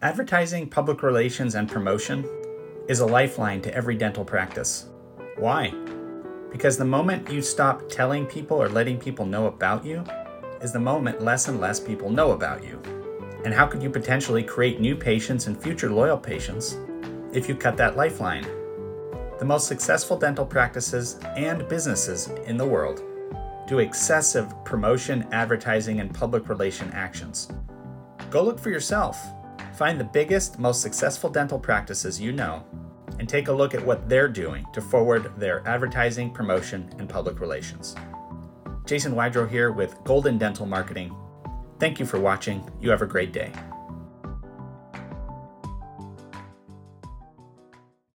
Advertising, public relations, and promotion is a lifeline to every dental practice. Why? Because the moment you stop telling people or letting people know about you is the moment less and less people know about you. And how could you potentially create new patients and future loyal patients if you cut that lifeline? The most successful dental practices and businesses in the world do excessive promotion, advertising, and public relation actions. Go look for yourself. Find the biggest, most successful dental practices you know and take a look at what they're doing to forward their advertising, promotion, and public relations. Jason Wydrow here with Golden Dental Marketing. Thank you for watching. You have a great day.